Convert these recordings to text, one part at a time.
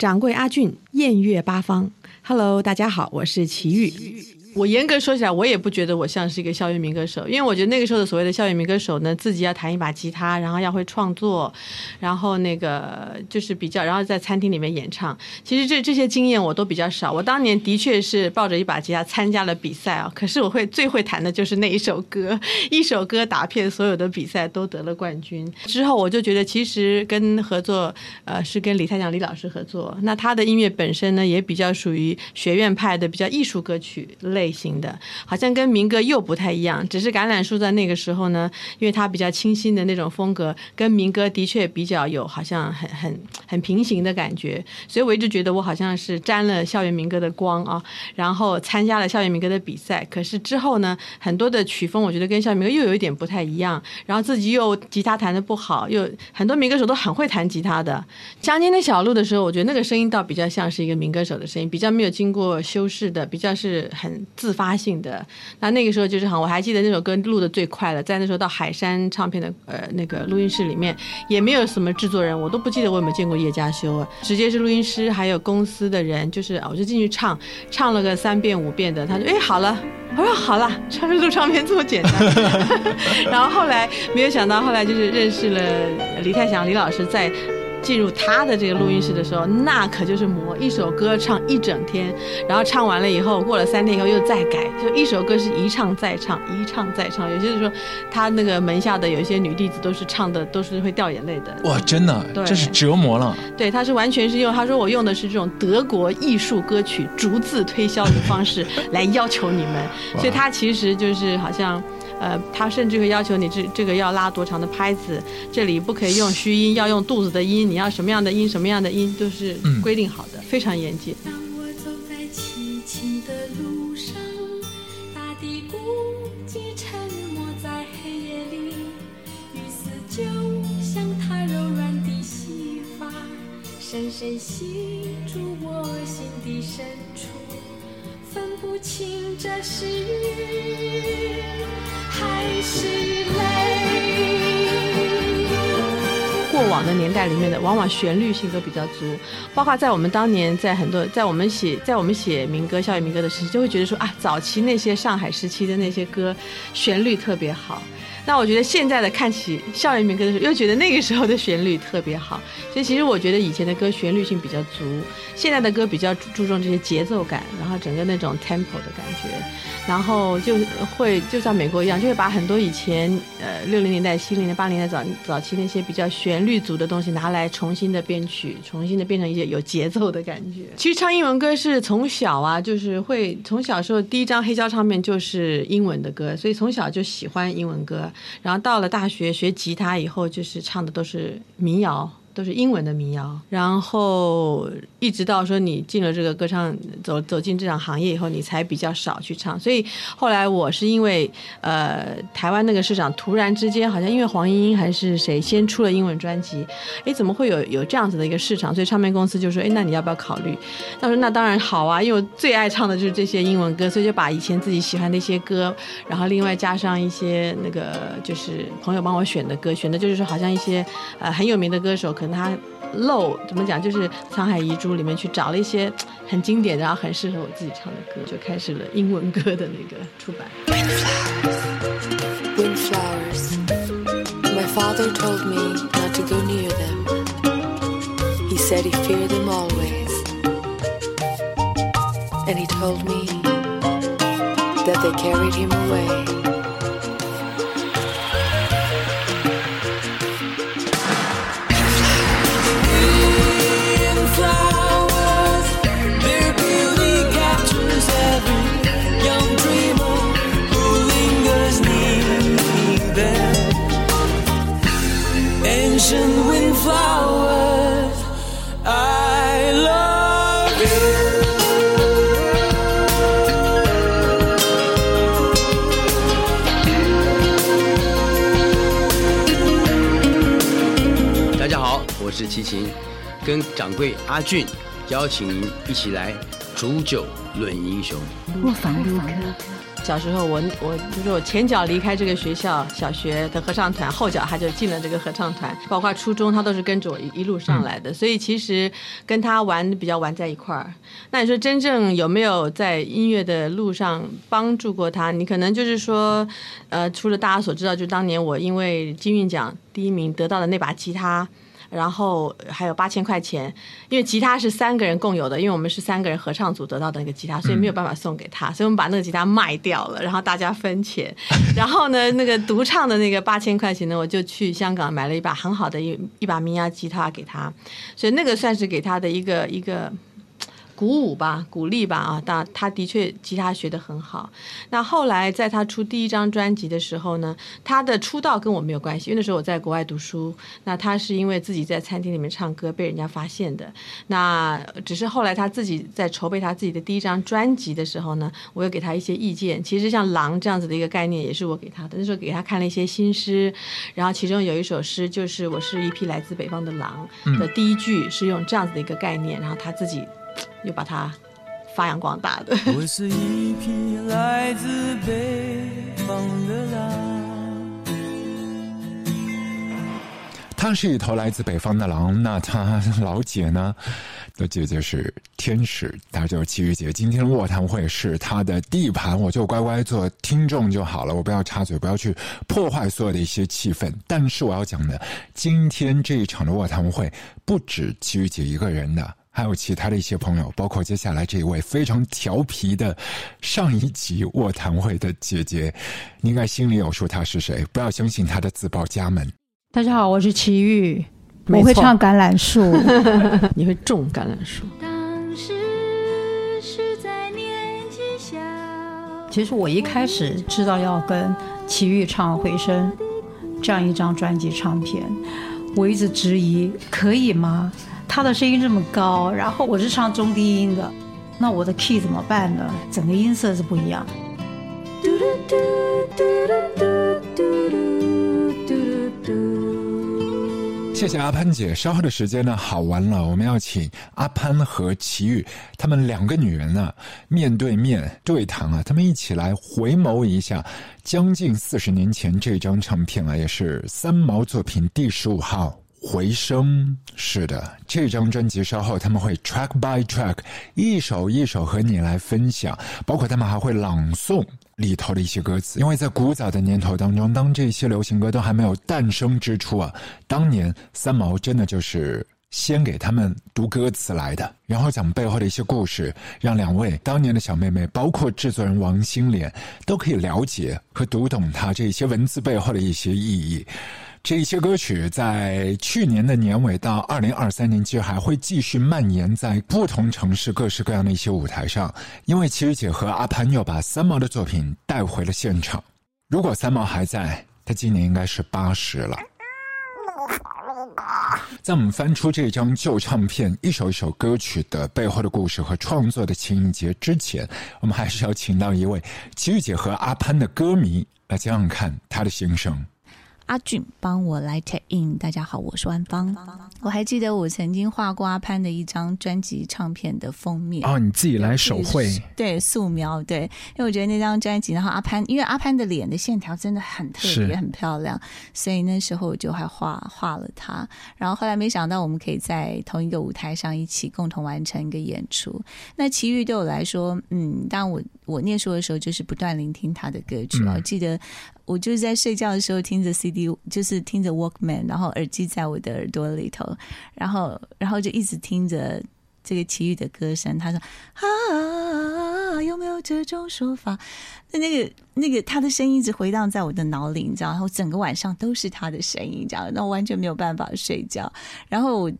掌柜阿俊，艳月八方。Hello，大家好，我是齐豫。我严格说起来，我也不觉得我像是一个校园民歌手，因为我觉得那个时候的所谓的校园民歌手呢，自己要弹一把吉他，然后要会创作，然后那个就是比较，然后在餐厅里面演唱。其实这这些经验我都比较少。我当年的确是抱着一把吉他参加了比赛啊，可是我会最会弹的就是那一首歌，一首歌打遍所有的比赛都得了冠军。之后我就觉得，其实跟合作，呃，是跟李泰祥李老师合作，那他的音乐本身呢，也比较属于学院派的，比较艺术歌曲类。类型的，好像跟民歌又不太一样。只是橄榄树在那个时候呢，因为它比较清新的那种风格，跟民歌的确比较有好像很很很平行的感觉。所以我一直觉得我好像是沾了校园民歌的光啊，然后参加了校园民歌的比赛。可是之后呢，很多的曲风我觉得跟校园民歌又有一点不太一样。然后自己又吉他弹的不好，又很多民歌手都很会弹吉他的。江间的小路的时候，我觉得那个声音倒比较像是一个民歌手的声音，比较没有经过修饰的，比较是很。自发性的，那那个时候就是好，我还记得那首歌录的最快了，在那时候到海山唱片的呃那个录音室里面，也没有什么制作人，我都不记得我有没有见过叶嘉修啊，直接是录音师还有公司的人，就是我就进去唱，唱了个三遍五遍的，他说哎好了，我说好了，唱录唱片这么简单，然后后来没有想到，后来就是认识了李泰祥李老师在。进入他的这个录音室的时候，那可就是磨一首歌唱一整天，然后唱完了以后，过了三天以后又再改，就一首歌是一唱再唱，一唱再唱。有些时候，他那个门下的有一些女弟子都是唱的都是会掉眼泪的。哇，真的，这是折磨了。对，他是完全是用他说我用的是这种德国艺术歌曲逐字推销的方式来要求你们，所以他其实就是好像。呃，他甚至会要求你这这个要拉多长的拍子，这里不可以用虚音，要用肚子的音，你要什么样的音，什么样的音都是规定好的，非常严谨。当我走在凄清的路上，大地孤寂沉默在黑夜里，雨丝就像它柔软的细发，深深吸住我心底深处，分不清这是还是泪。过往的年代里面的，往往旋律性都比较足，包括在我们当年，在很多在我们写在我们写民歌、校园民歌的时候，就会觉得说啊，早期那些上海时期的那些歌，旋律特别好。那我觉得现在的看起校园民歌的时候，又觉得那个时候的旋律特别好。所以其实我觉得以前的歌旋律性比较足，现在的歌比较注重这些节奏感，然后整个那种 tempo 的感觉。然后就会就像美国一样，就会把很多以前呃六零年代、七零年、八零年代早早期那些比较旋律组的东西拿来重新的编曲，重新的变成一些有节奏的感觉。其实唱英文歌是从小啊，就是会从小时候第一张黑胶唱片就是英文的歌，所以从小就喜欢英文歌。然后到了大学学吉他以后，就是唱的都是民谣。都是英文的民谣，然后一直到说你进了这个歌唱，走走进这场行业以后，你才比较少去唱。所以后来我是因为呃台湾那个市场突然之间好像因为黄莺莺还是谁先出了英文专辑，哎怎么会有有这样子的一个市场？所以唱片公司就说哎那你要不要考虑？他说那当然好啊，因为我最爱唱的就是这些英文歌，所以就把以前自己喜欢的一些歌，然后另外加上一些那个就是朋友帮我选的歌，选的就是说好像一些呃很有名的歌手。可能他漏怎么讲，就是《沧海遗珠》里面去找了一些很经典，然后很适合我自己唱的歌，就开始了英文歌的那个出版。Windflowers, my father told me not to go near them. He said he feared them always, and he told me that they carried him away. 齐秦，跟掌柜阿俊邀请您一起来煮酒论英雄。若凡如歌，小时候我我就是我前脚离开这个学校小学的合唱团，后脚他就进了这个合唱团，包括初中他都是跟着我一一路上来的，所以其实跟他玩比较玩在一块儿。那你说真正有没有在音乐的路上帮助过他？你可能就是说，呃，除了大家所知道，就当年我因为金韵奖第一名得到的那把吉他。然后还有八千块钱，因为吉他是三个人共有的，因为我们是三个人合唱组得到的那个吉他，所以没有办法送给他，所以我们把那个吉他卖掉了，然后大家分钱。然后呢，那个独唱的那个八千块钱呢，我就去香港买了一把很好的一一把民谣吉他给他，所以那个算是给他的一个一个。鼓舞吧，鼓励吧啊！但他的确吉他学得很好。那后来在他出第一张专辑的时候呢，他的出道跟我没有关系，因为那时候我在国外读书。那他是因为自己在餐厅里面唱歌被人家发现的。那只是后来他自己在筹备他自己的第一张专辑的时候呢，我又给他一些意见。其实像《狼》这样子的一个概念也是我给他的。那时候给他看了一些新诗，然后其中有一首诗就是《我是一匹来自北方的狼》的第一句是用这样子的一个概念，然后他自己。又把它发扬光大的。我是一匹来自北方的狼。他是一头来自北方的狼，那他老姐呢？的姐姐是天使，她就是齐豫姐。今天的卧谈会是她的地盘，我就乖乖做听众就好了，我不要插嘴，不要去破坏所有的一些气氛。但是我要讲的，今天这一场的卧谈会不止齐豫姐一个人的。还有其他的一些朋友，包括接下来这一位非常调皮的上一集卧谈会的姐姐，你应该心里有数，她是谁？不要相信她的自报家门。大家好，我是齐豫，我会唱橄榄树，你会种橄榄树。当时是在年纪小，其实我一开始知道要跟齐豫唱《回声》这样一张专辑唱片，我一直质疑，可以吗？他的声音这么高，然后我是唱中低音的，那我的 key 怎么办呢？整个音色是不一样。嘟嘟嘟嘟嘟嘟嘟嘟谢谢阿潘姐，稍后的时间呢，好玩了，我们要请阿潘和齐豫他们两个女人呢，面对面对谈啊，他们一起来回眸一下将近四十年前这张唱片啊，也是三毛作品第十五号。回声是的，这张专辑稍后他们会 track by track 一首一首和你来分享，包括他们还会朗诵里头的一些歌词。因为在古早的年头当中，当这些流行歌都还没有诞生之初啊，当年三毛真的就是先给他们读歌词来的，然后讲背后的一些故事，让两位当年的小妹妹，包括制作人王心莲，都可以了解和读懂他这些文字背后的一些意义。这一些歌曲在去年的年尾到二零二三年，其实还会继续蔓延在不同城市各式各样的一些舞台上。因为其实姐和阿潘又把三毛的作品带回了现场。如果三毛还在，他今年应该是八十了。在我们翻出这张旧唱片，一首一首歌曲的背后的故事和创作的情节之前，我们还是要请到一位齐豫姐和阿潘的歌迷来讲讲看他的心声。阿俊帮我来 take in，大家好，我是万芳。我还记得我曾经画过阿潘的一张专辑唱片的封面哦，你自己来手绘，对素描，对，因为我觉得那张专辑，然后阿潘，因为阿潘的脸的线条真的很特别，很漂亮，所以那时候我就还画画了他。然后后来没想到我们可以在同一个舞台上一起共同完成一个演出。那奇遇对我来说，嗯，当我我念书的时候，就是不断聆听他的歌曲，我记得。我就是在睡觉的时候听着 CD，就是听着 Walkman，然后耳机在我的耳朵里头，然后然后就一直听着这个奇遇的歌声。他说：“啊，有没有这种说法？”那那个那个他的声音一直回荡在我的脑里，你知道，然后整个晚上都是他的声音，这样，那我完全没有办法睡觉。然后我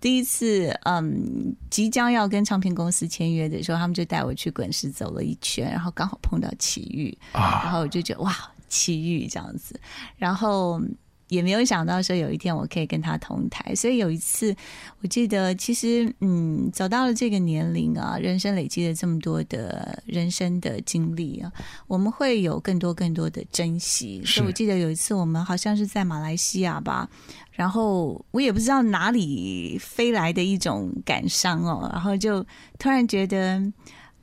第一次嗯，即将要跟唱片公司签约的时候，他们就带我去滚石走了一圈，然后刚好碰到奇遇，然后我就觉得哇。奇遇这样子，然后也没有想到说有一天我可以跟他同台，所以有一次我记得，其实嗯，走到了这个年龄啊，人生累积了这么多的人生的经历啊，我们会有更多更多的珍惜。所以我记得有一次我们好像是在马来西亚吧，然后我也不知道哪里飞来的一种感伤哦，然后就突然觉得，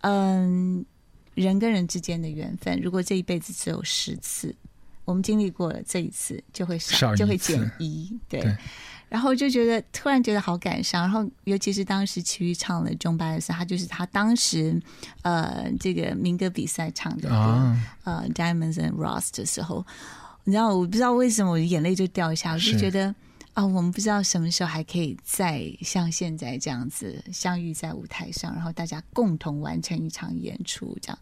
嗯。人跟人之间的缘分，如果这一辈子只有十次，我们经历过了这一次，就会少，就会减一。对。然后就觉得突然觉得好感伤，然后尤其是当时齐豫唱了《中巴的时候，他就是他当时呃这个民歌比赛唱的歌，呃《Diamonds and Rust》的时候，你知道我不知道为什么我的眼泪就掉下，我就觉得啊，我们不知道什么时候还可以再像现在这样子相遇在舞台上，然后大家共同完成一场演出这样。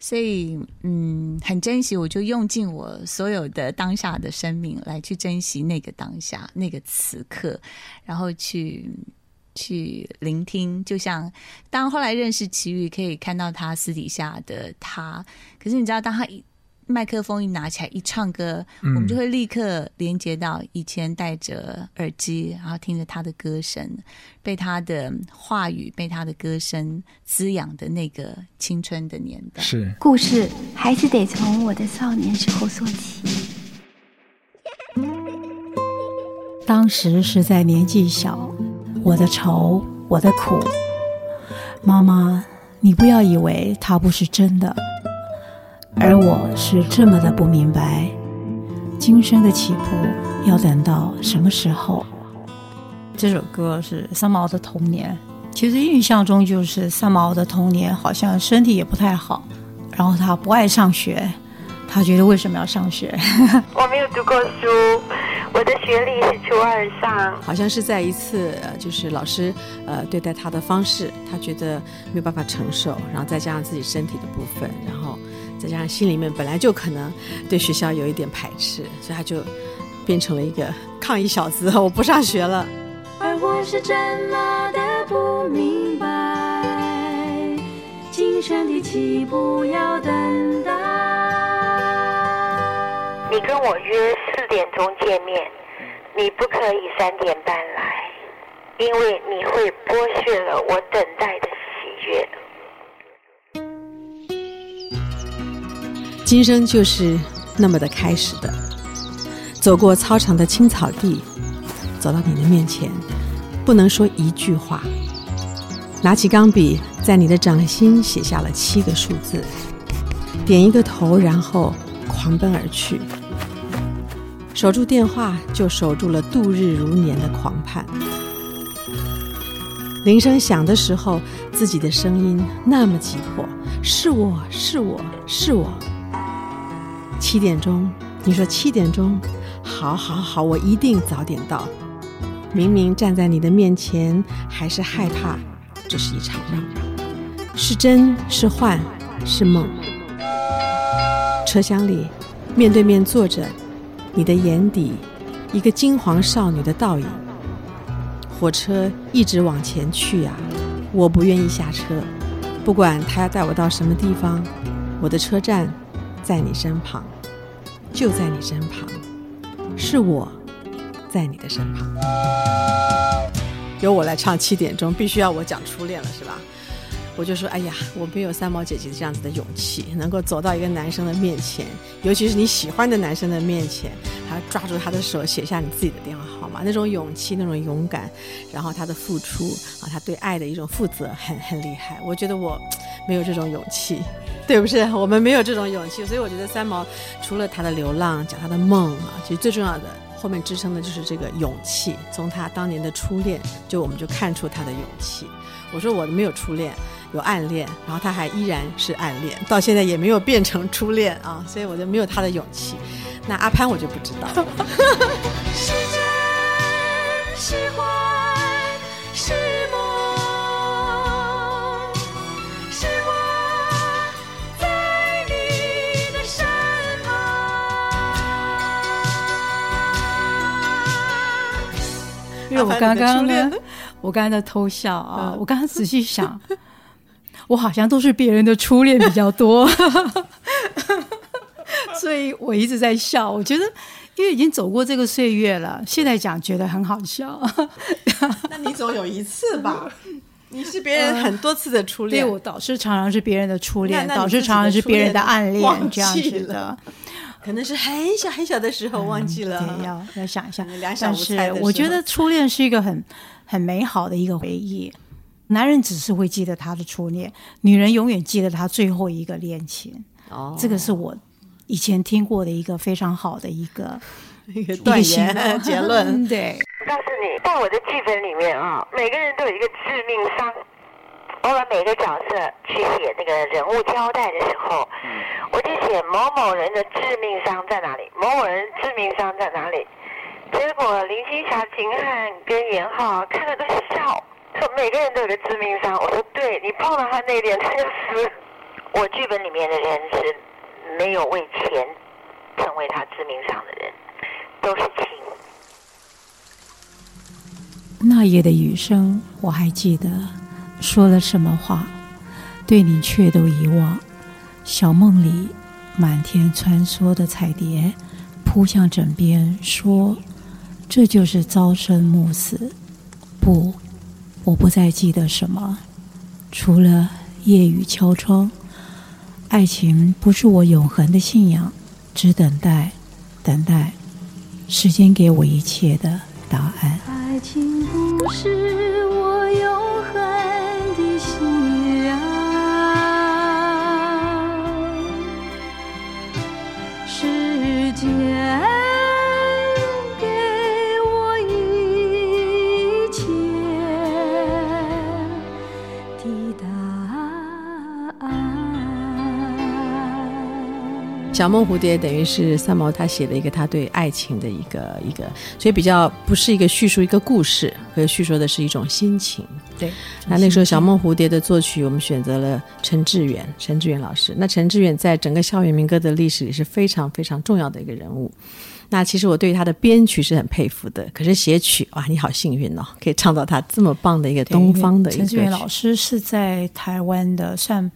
所以，嗯，很珍惜，我就用尽我所有的当下的生命来去珍惜那个当下、那个此刻，然后去去聆听。就像当后来认识齐豫，可以看到他私底下的他。可是你知道，当他一麦克风一拿起来一唱歌，我们就会立刻连接到以前戴着耳机，然后听着他的歌声，被他的话语、被他的歌声滋养的那个青春的年代。是故事还是得从我的少年时候说起。当时是在年纪小，我的愁，我的苦。妈妈，你不要以为它不是真的。而我是这么的不明白，今生的起步要等到什么时候？这首歌是三毛的童年，其实印象中就是三毛的童年好像身体也不太好，然后他不爱上学，他觉得为什么要上学？我没有读过书，我的学历是初二上。好像是在一次就是老师呃对待他的方式，他觉得没有办法承受，然后再加上自己身体的部分，然后。再加上心里面本来就可能对学校有一点排斥，所以他就变成了一个抗议小子，我不上学了。而我是这么的不明白，今生的起步要等待。你跟我约四点钟见面，你不可以三点半来，因为你会剥削了我等待的喜悦。今生就是那么的开始的，走过操场的青草地，走到你的面前，不能说一句话，拿起钢笔，在你的掌心写下了七个数字，点一个头，然后狂奔而去，守住电话，就守住了度日如年的狂盼。铃声响的时候，自己的声音那么急迫，是我是我是我。七点钟，你说七点钟，好，好，好，我一定早点到。明明站在你的面前，还是害怕，这是一场梦，是真是幻是梦。车厢里，面对面坐着，你的眼底，一个金黄少女的倒影。火车一直往前去呀，我不愿意下车，不管他要带我到什么地方，我的车站。在你身旁，就在你身旁，是我在你的身旁。由我来唱七点钟，必须要我讲初恋了，是吧？我就说，哎呀，我没有三毛姐姐这样子的勇气，能够走到一个男生的面前，尤其是你喜欢的男生的面前，还要抓住他的手，写下你自己的电话号码，那种勇气，那种勇敢，然后他的付出啊，他对爱的一种负责，很很厉害。我觉得我没有这种勇气。对不是？我们没有这种勇气，所以我觉得三毛除了他的流浪，讲他的梦啊，其实最重要的后面支撑的就是这个勇气。从他当年的初恋，就我们就看出他的勇气。我说我没有初恋，有暗恋，然后他还依然是暗恋，到现在也没有变成初恋啊，所以我就没有他的勇气。那阿潘我就不知道。是真是幻我刚刚呢，我刚刚在偷笑啊！我刚刚仔细想，我好像都是别人的初恋比较多，所以我一直在笑。我觉得，因为已经走过这个岁月了，现在讲觉得很好笑。那你总有一次吧？你是别人很多次的初恋，对我导师常常是别人的初恋，导师常常是别人的暗恋，这样子的。可能是很小很小的时候忘记了，对，要要想一下。但是我觉得初恋是一个很很美好的一个回忆。男人只是会记得他的初恋，女人永远记得他最后一个恋情。哦，这个是我以前听过的一个非常好的一个 一个断言结论。对，告诉你，在我的剧本里面啊，每个人都有一个致命伤。我把每个角色去写那个人物交代的时候，我就写某某人的致命伤在哪里，某某人致命伤在哪里。结果林青霞、秦汉跟严浩看了都笑，说每个人都有个致命伤。我说对，你碰到他那点，他就死。我剧本里面的人是没有为钱成为他致命伤的人，都是情。那夜的雨声，我还记得。说了什么话，对你却都遗忘。小梦里，满天穿梭的彩蝶，扑向枕边，说：“这就是朝生暮死。”不，我不再记得什么，除了夜雨敲窗。爱情不是我永恒的信仰，只等待，等待，时间给我一切的答案。爱情不是我小梦蝴蝶等于是三毛他写的一个他对爱情的一个一个，所以比较不是一个叙述一个故事，和叙述的是一种心情。对，那那时候小梦蝴蝶的作曲我们选择了陈志远，陈志远老师。那陈志远在整个校园民歌的历史里是非常非常重要的一个人物。那其实我对他的编曲是很佩服的，可是写曲哇，你好幸运哦，可以唱到他这么棒的一个东方的一个。陈志远老师是在台湾的算。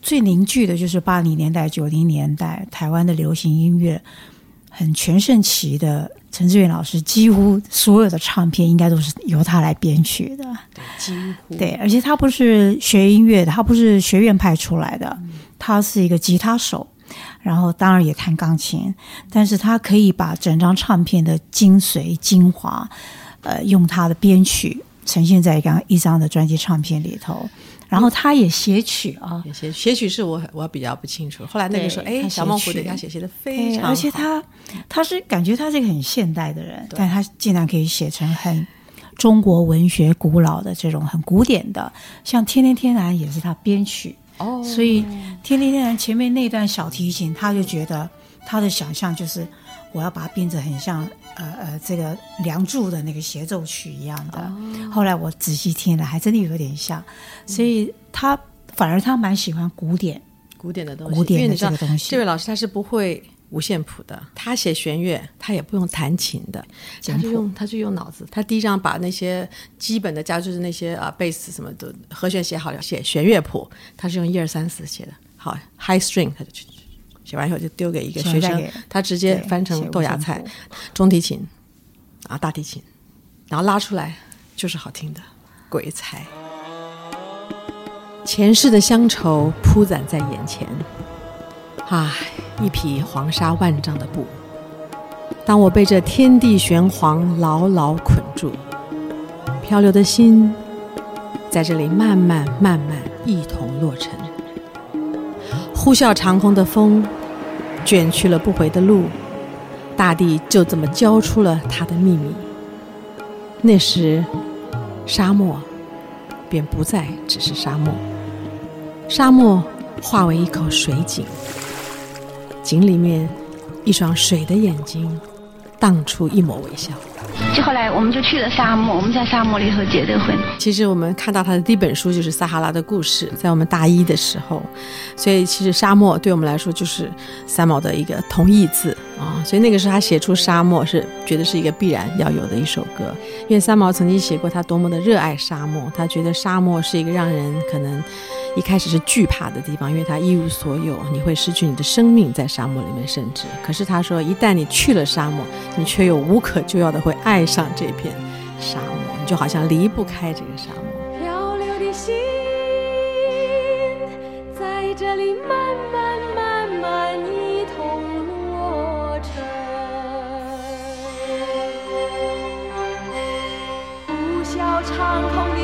最凝聚的就是八零年代、九零年代台湾的流行音乐很全盛期的陈志远老师，几乎所有的唱片应该都是由他来编曲的。对，几乎对，而且他不是学音乐的，他不是学院派出来的，他是一个吉他手，然后当然也弹钢琴，但是他可以把整张唱片的精髓精华，呃，用他的编曲呈现在一张一张的专辑唱片里头。然后他也写曲啊，写写曲是我我比较不清楚。后来那个时候，哎，小梦蝴蝶他写写的非常好，而且他他是感觉他是一个很现代的人，但他竟然可以写成很中国文学古老的这种很古典的，像《天天天然》也是他编曲。哦，所以《天天天然》前面那段小提琴，他就觉得他的想象就是我要把它编成很像。呃呃，这个《梁祝》的那个协奏曲一样的，后来我仔细听了，还真的有点像，所以他反而他蛮喜欢古典古典的东西，古典的这个东西。这位老师他是不会五线谱的，他写弦乐他也不用弹琴的，他就用他就用脑子。他第一张把那些基本的加就是那些啊贝斯什么的和弦写好了，写弦乐谱，他是用一二三四写的，好 high string 他就去。写完以后就丢给一个学生，他直接翻成豆芽菜，中提琴啊，大提琴，然后拉出来就是好听的鬼才。前世的乡愁铺展在眼前，啊，一匹黄沙万丈的布，当我被这天地玄黄牢牢捆住，漂流的心在这里慢慢慢慢一同落成。呼啸长空的风，卷去了不回的路，大地就这么交出了它的秘密。那时，沙漠便不再只是沙漠，沙漠化为一口水井，井里面一双水的眼睛，荡出一抹微笑。就后来我们就去了沙漠，我们在沙漠里头结的婚。其实我们看到他的第一本书就是《撒哈拉的故事》，在我们大一的时候，所以其实沙漠对我们来说就是三毛的一个同义字啊。所以那个时候他写出沙漠是觉得是一个必然要有的一首歌，因为三毛曾经写过他多么的热爱沙漠，他觉得沙漠是一个让人可能。一开始是惧怕的地方，因为他一无所有，你会失去你的生命在沙漠里面，甚至。可是他说，一旦你去了沙漠，你却又无可救药的会爱上这片沙漠，你就好像离不开这个沙漠。漂流的心在这里慢慢慢慢一同落成，呼啸长空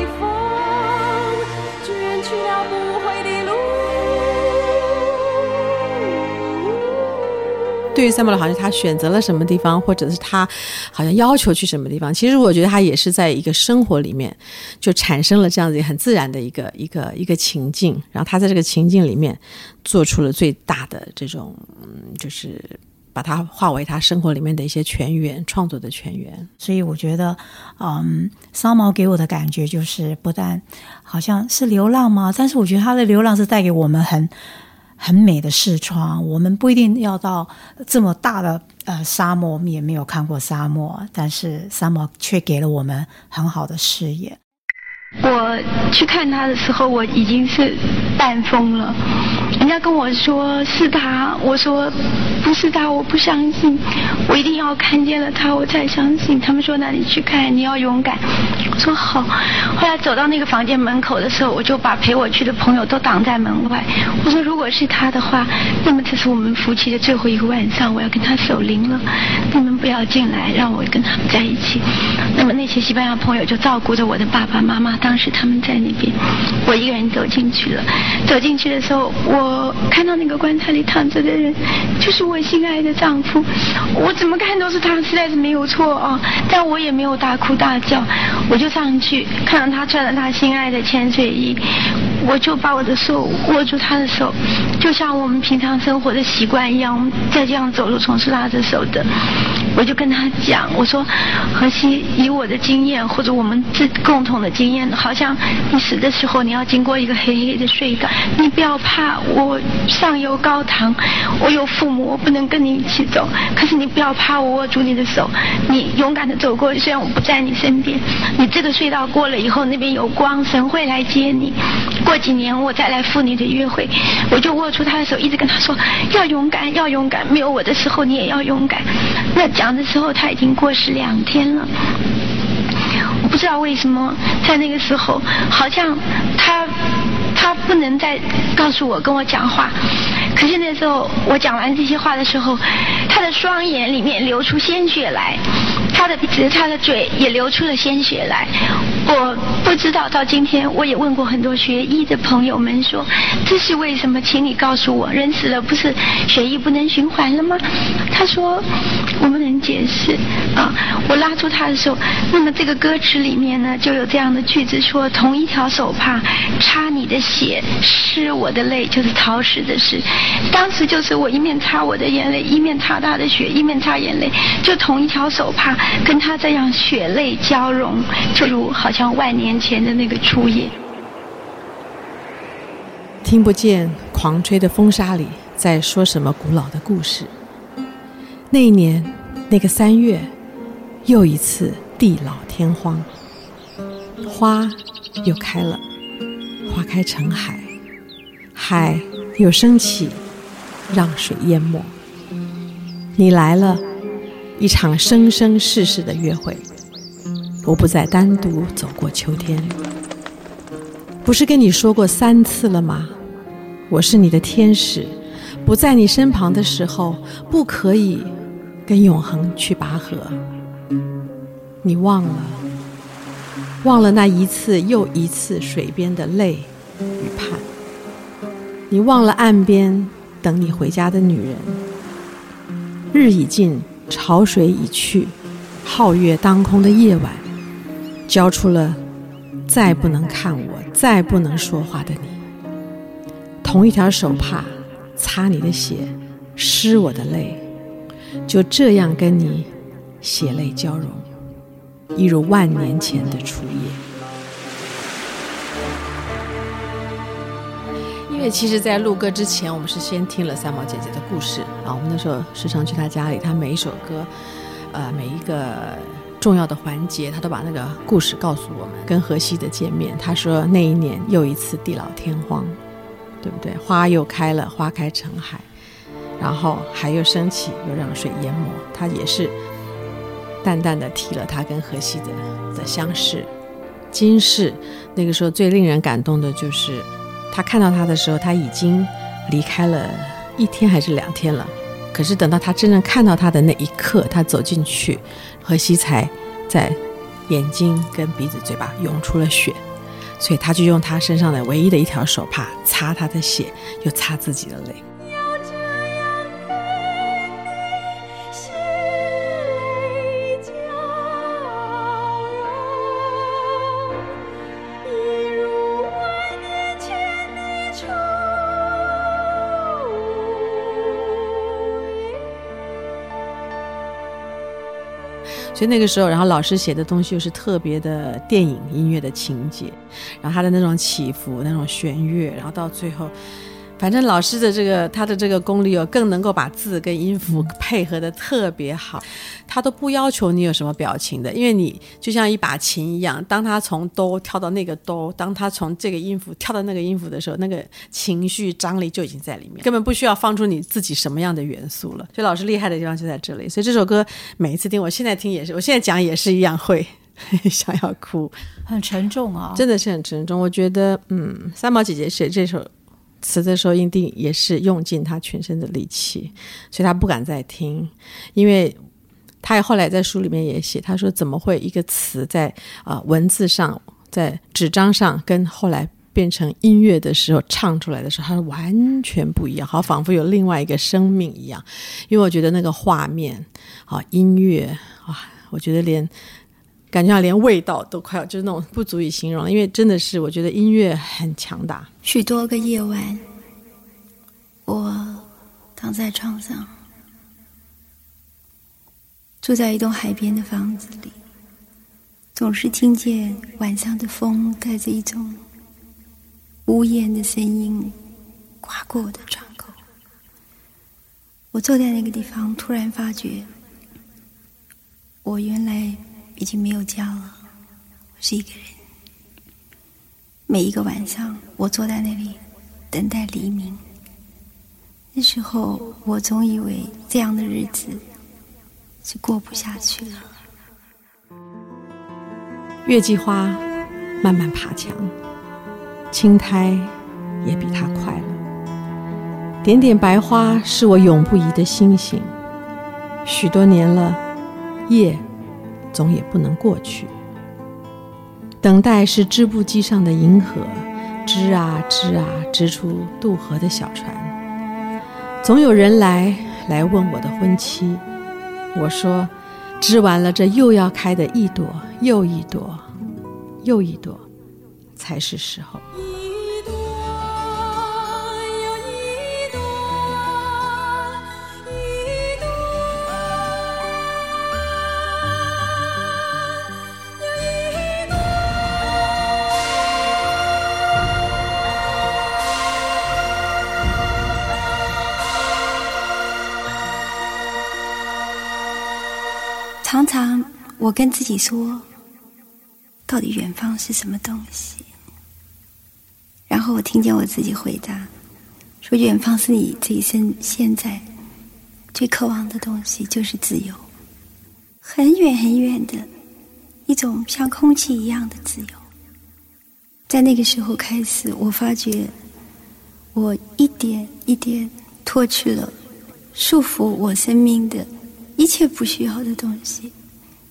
对于三毛好像他选择了什么地方，或者是他好像要求去什么地方。其实我觉得他也是在一个生活里面就产生了这样子很自然的一个一个一个情境，然后他在这个情境里面做出了最大的这种，嗯，就是把它化为他生活里面的一些泉源，创作的泉源。所以我觉得，嗯，三毛给我的感觉就是不但好像是流浪吗？但是我觉得他的流浪是带给我们很。很美的视窗，我们不一定要到这么大的呃沙漠，我们也没有看过沙漠，但是沙漠却给了我们很好的视野。我去看他的时候，我已经是半疯了。人家跟我说是他，我说不是他，我不相信。我一定要看见了他，我才相信。他们说那你去看，你要勇敢。我说好。后来走到那个房间门口的时候，我就把陪我去的朋友都挡在门外。我说如果是他的话，那么这是我们夫妻的最后一个晚上，我要跟他守灵了。你们不要进来，让我跟他们在一起。那么那些西班牙朋友就照顾着我的爸爸妈妈。当时他们在那边，我一个人走进去了。走进去的时候，我我看到那个棺材里躺着的人，就是我心爱的丈夫。我怎么看都是他，实在是没有错啊！但我也没有大哭大叫，我就上去看到他穿着他心爱的潜水衣，我就把我的手握住他的手，就像我们平常生活的习惯一样，再这样走路总是拉着手的。我就跟他讲，我说，何西，以我的经验或者我们自共同的经验，好像你死的时候你要经过一个黑黑的隧道，你不要怕，我上有高堂，我有父母，我不能跟你一起走，可是你不要怕，我握住你的手，你勇敢的走过，虽然我不在你身边，你这个隧道过了以后，那边有光，神会来接你，过几年我再来赴你的约会，我就握住他的手，一直跟他说，要勇敢，要勇敢，没有我的时候你也要勇敢，那讲。的时候他已经过世两天了，我不知道为什么在那个时候，好像他他不能再告诉我跟我讲话。可是那时候我讲完这些话的时候，他的双眼里面流出鲜血来，他的鼻子、他的嘴也流出了鲜血来。我不知道到今天，我也问过很多学医的朋友们说，这是为什么？请你告诉我，人死了不是血液不能循环了吗？他说我不能解释啊。我拉住他的时候，那么这个歌词里面呢就有这样的句子说：同一条手帕擦你的血，湿我的泪，就是陶石的湿。当时就是我一面擦我的眼泪，一面擦他的血，一面擦眼泪，就同一条手帕跟他这样血泪交融，就如好。像万年前的那个初夜，听不见狂吹的风沙里在说什么古老的故事。那一年，那个三月，又一次地老天荒，花又开了，花开成海，海又升起，让水淹没。你来了，一场生生世世的约会。我不再单独走过秋天，不是跟你说过三次了吗？我是你的天使，不在你身旁的时候，不可以跟永恒去拔河。你忘了，忘了那一次又一次水边的泪与盼。你忘了岸边等你回家的女人。日已尽，潮水已去，皓月当空的夜晚。交出了再不能看我、再不能说话的你。同一条手帕擦你的血，湿我的泪，就这样跟你血泪交融，一如万年前的初夜。因为其实，在录歌之前，我们是先听了三毛姐姐的故事啊。我们那时候时常去她家里，她每一首歌，呃，每一个。重要的环节，他都把那个故事告诉我们。跟荷西的见面，他说那一年又一次地老天荒，对不对？花又开了，花开成海，然后海又升起，又让水淹没。他也是淡淡的提了他跟荷西的的相识。今世那个时候最令人感动的就是，他看到他的时候，他已经离开了一天还是两天了。可是等到他真正看到他的那一刻，他走进去。荷西才在眼睛、跟鼻子、嘴巴涌出了血，所以他就用他身上的唯一的一条手帕擦他的血，又擦自己的泪。所以那个时候，然后老师写的东西又是特别的电影音乐的情节，然后他的那种起伏、那种弦乐，然后到最后。反正老师的这个他的这个功力哦，更能够把字跟音符配合的特别好，他都不要求你有什么表情的，因为你就像一把琴一样，当他从哆跳到那个哆，当他从这个音符跳到那个音符的时候，那个情绪张力就已经在里面，根本不需要放出你自己什么样的元素了。所以老师厉害的地方就在这里。所以这首歌每一次听，我现在听也是，我现在讲也是一样会 想要哭，很沉重啊，真的是很沉重。我觉得，嗯，三毛姐姐写这首。词的时候，一定也是用尽他全身的力气，所以他不敢再听，因为他也后来在书里面也写，他说怎么会一个词在啊文字上，在纸张上，跟后来变成音乐的时候唱出来的时候，它完全不一样，好仿佛有另外一个生命一样。因为我觉得那个画面啊，音乐啊，我觉得连感觉连味道都快要就是那种不足以形容，因为真的是我觉得音乐很强大。许多个夜晚，我躺在床上，住在一栋海边的房子里，总是听见晚上的风带着一种呜咽的声音刮过我的窗口。我坐在那个地方，突然发觉，我原来已经没有家了，我是一个人。每一个晚上，我坐在那里等待黎明。那时候，我总以为这样的日子是过不下去了。月季花慢慢爬墙，青苔也比它快了。点点白花是我永不移的星星。许多年了，夜总也不能过去。等待是织布机上的银河，织啊织啊，织出渡河的小船。总有人来来问我的婚期，我说，织完了这又要开的一朵又一朵，又一朵，才是时候。常我跟自己说，到底远方是什么东西？然后我听见我自己回答，说远方是你这一生现在最渴望的东西，就是自由。很远很远的一种像空气一样的自由。在那个时候开始，我发觉我一点一点脱去了束缚我生命的。一切不需要的东西，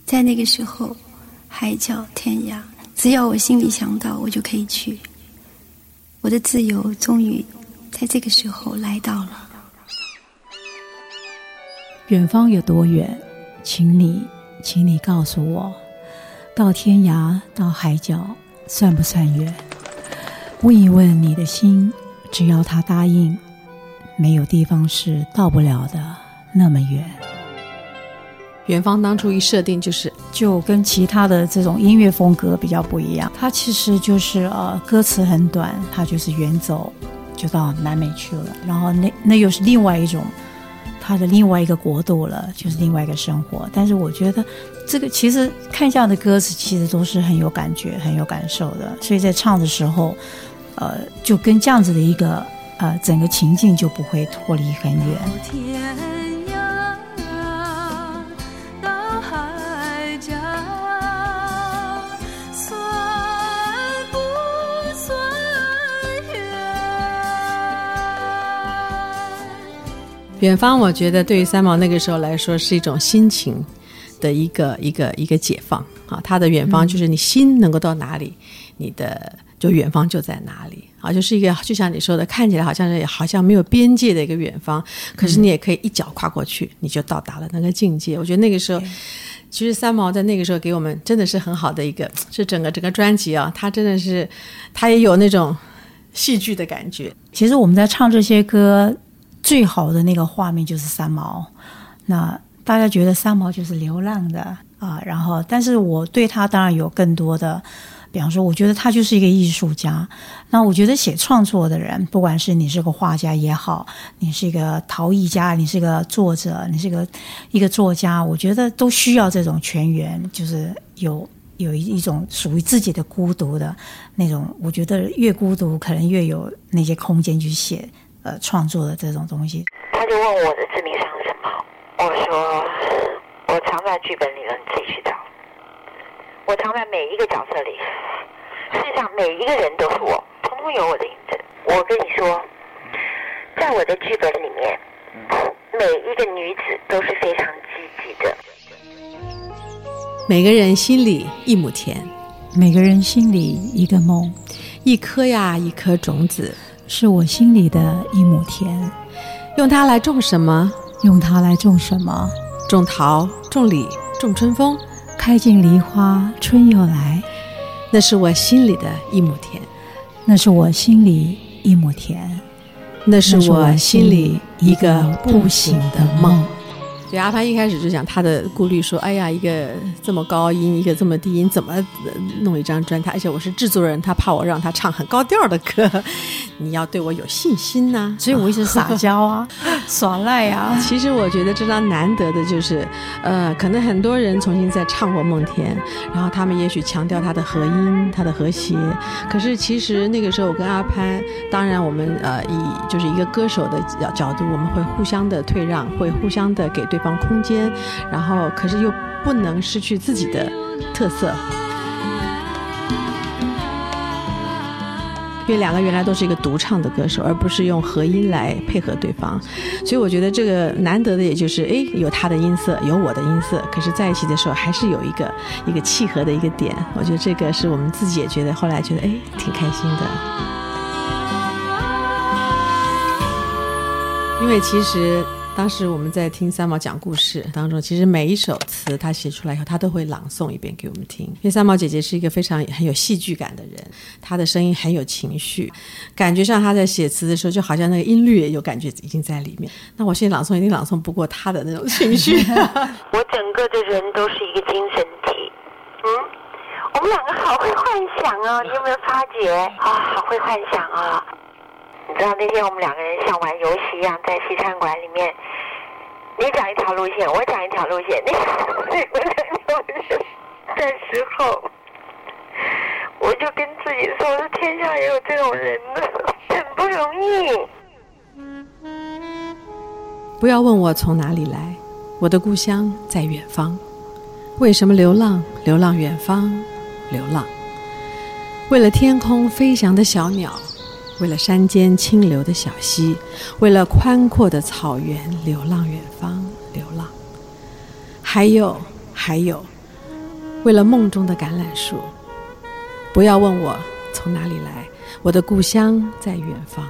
在那个时候，海角天涯，只要我心里想到，我就可以去。我的自由终于在这个时候来到了。远方有多远？请你，请你告诉我，到天涯，到海角，算不算远？问一问你的心，只要他答应，没有地方是到不了的那么远。远方当初一设定就是，就跟其他的这种音乐风格比较不一样。它其实就是呃，歌词很短，它就是远走，就到南美去了。然后那那又是另外一种，它的另外一个国度了，就是另外一个生活。但是我觉得这个其实看这样的歌词，其实都是很有感觉、很有感受的。所以在唱的时候，呃，就跟这样子的一个呃整个情境就不会脱离很远。远方，我觉得对于三毛那个时候来说是一种心情的一个一个一个解放啊。他的远方就是你心能够到哪里，你的就远方就在哪里啊。就是一个就像你说的，看起来好像是好像没有边界的一个远方，可是你也可以一脚跨过去，你就到达了那个境界。我觉得那个时候，其实三毛在那个时候给我们真的是很好的一个，是整个整个专辑啊，他真的是他也有那种戏剧的感觉。其实我们在唱这些歌。最好的那个画面就是三毛，那大家觉得三毛就是流浪的啊。然后，但是我对他当然有更多的，比方说，我觉得他就是一个艺术家。那我觉得写创作的人，不管是你是个画家也好，你是一个陶艺家，你是个作者，你是个一个作家，我觉得都需要这种全员，就是有有一一种属于自己的孤独的那种。我觉得越孤独，可能越有那些空间去写呃创作的这种东西。他就问我的致命伤是什么，我说我藏在剧本里了，你自己去找。我藏在每一个角色里，世界上每一个人都是我。通通有我的影子。我跟你说，在我的剧本里面，每一个女子都是非常积极的。每个人心里一亩田，每个人心里一个梦，一颗呀一颗种子，是我心里的一亩田。用它来种什么？用它来种什么？种桃，种李，种春风，开尽梨花春又来。那是我心里的一亩田。那是我心里一亩田，那是我心里一个不醒的梦。对阿潘一开始就讲他的顾虑，说：“哎呀，一个这么高音，一个这么低音，怎么弄一张专辑？而且我是制作人，他怕我让他唱很高调的歌，你要对我有信心呐。”所以我一直撒娇啊，耍赖啊。其实我觉得这张难得的就是，呃，可能很多人重新再唱过《梦田》，然后他们也许强调他的和音、他的和谐。可是其实那个时候我跟阿潘，当然我们呃以就是一个歌手的角角度，我们会互相的退让，会互相的给对。方空间，然后可是又不能失去自己的特色，因为两个原来都是一个独唱的歌手，而不是用和音来配合对方，所以我觉得这个难得的也就是，哎，有他的音色，有我的音色，可是在一起的时候还是有一个一个契合的一个点，我觉得这个是我们自己也觉得后来觉得，哎，挺开心的，因为其实。当时我们在听三毛讲故事当中，其实每一首词他写出来以后，他都会朗诵一遍给我们听。因为三毛姐姐是一个非常很有戏剧感的人，她的声音很有情绪，感觉上她在写词的时候，就好像那个音律也有感觉已经在里面。那我现在朗诵一定朗诵不过她的那种情绪。我整个的人都是一个精神体。嗯，我们两个好会幻想啊！你有没有发觉啊？好会幻想啊！你知道那天我们两个人像玩游戏一样在西餐馆里面，你讲一条路线，我讲一条路线，你你们两条路线的时候，我就跟自己说：天下也有这种人呢，很不容易。不要问我从哪里来，我的故乡在远方。为什么流浪？流浪远方，流浪。为了天空飞翔的小鸟。为了山间清流的小溪，为了宽阔的草原，流浪远方，流浪。还有，还有，为了梦中的橄榄树。不要问我从哪里来，我的故乡在远方。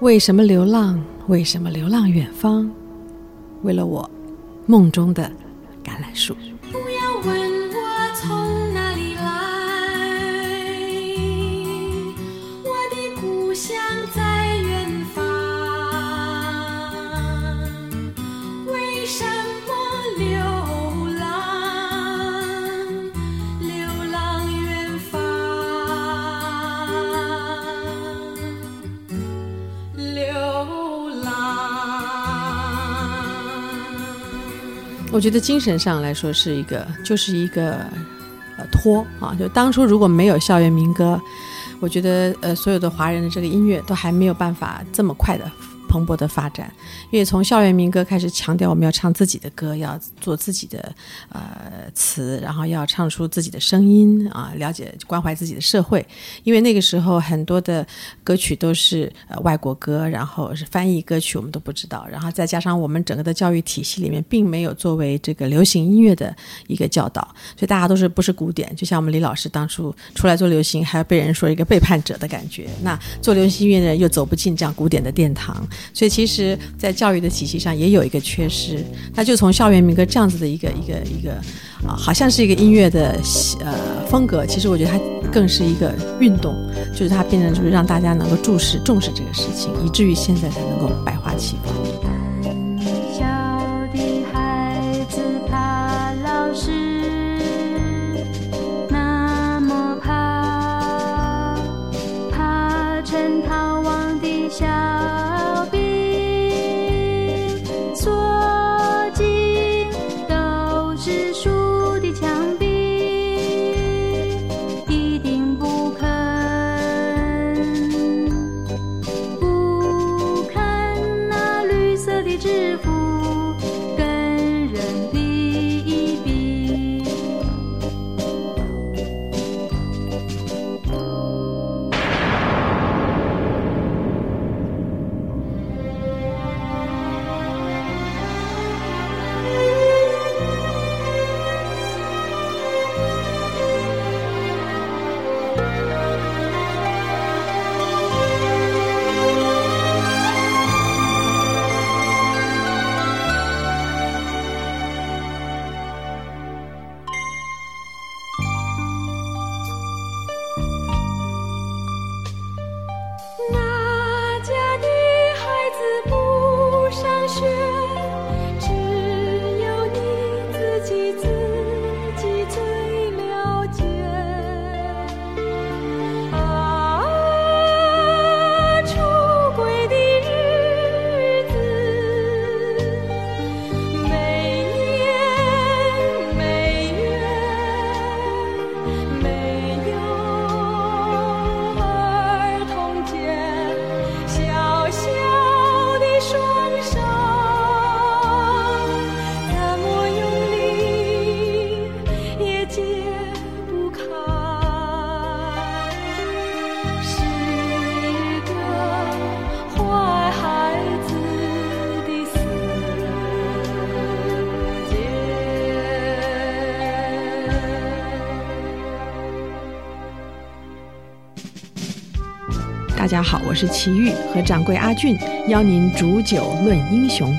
为什么流浪？为什么流浪远方？为了我梦中的橄榄树。我觉得精神上来说是一个，就是一个，呃，托啊。就当初如果没有校园民歌，我觉得呃，所有的华人的这个音乐都还没有办法这么快的。蓬勃的发展，因为从校园民歌开始强调我们要唱自己的歌，要做自己的呃词，然后要唱出自己的声音啊，了解关怀自己的社会。因为那个时候很多的歌曲都是呃外国歌，然后是翻译歌曲，我们都不知道。然后再加上我们整个的教育体系里面并没有作为这个流行音乐的一个教导，所以大家都是不是古典。就像我们李老师当初出来做流行，还要被人说一个背叛者的感觉。那做流行音乐的人又走不进这样古典的殿堂。所以，其实，在教育的体系上也有一个缺失。那就从校园民歌这样子的一个一个一个啊，好像是一个音乐的呃风格。其实，我觉得它更是一个运动，就是它变成就是让大家能够注视、重视这个事情，以至于现在才能够百花齐放。大家好我是齐豫和掌柜阿俊邀您煮酒论英雄。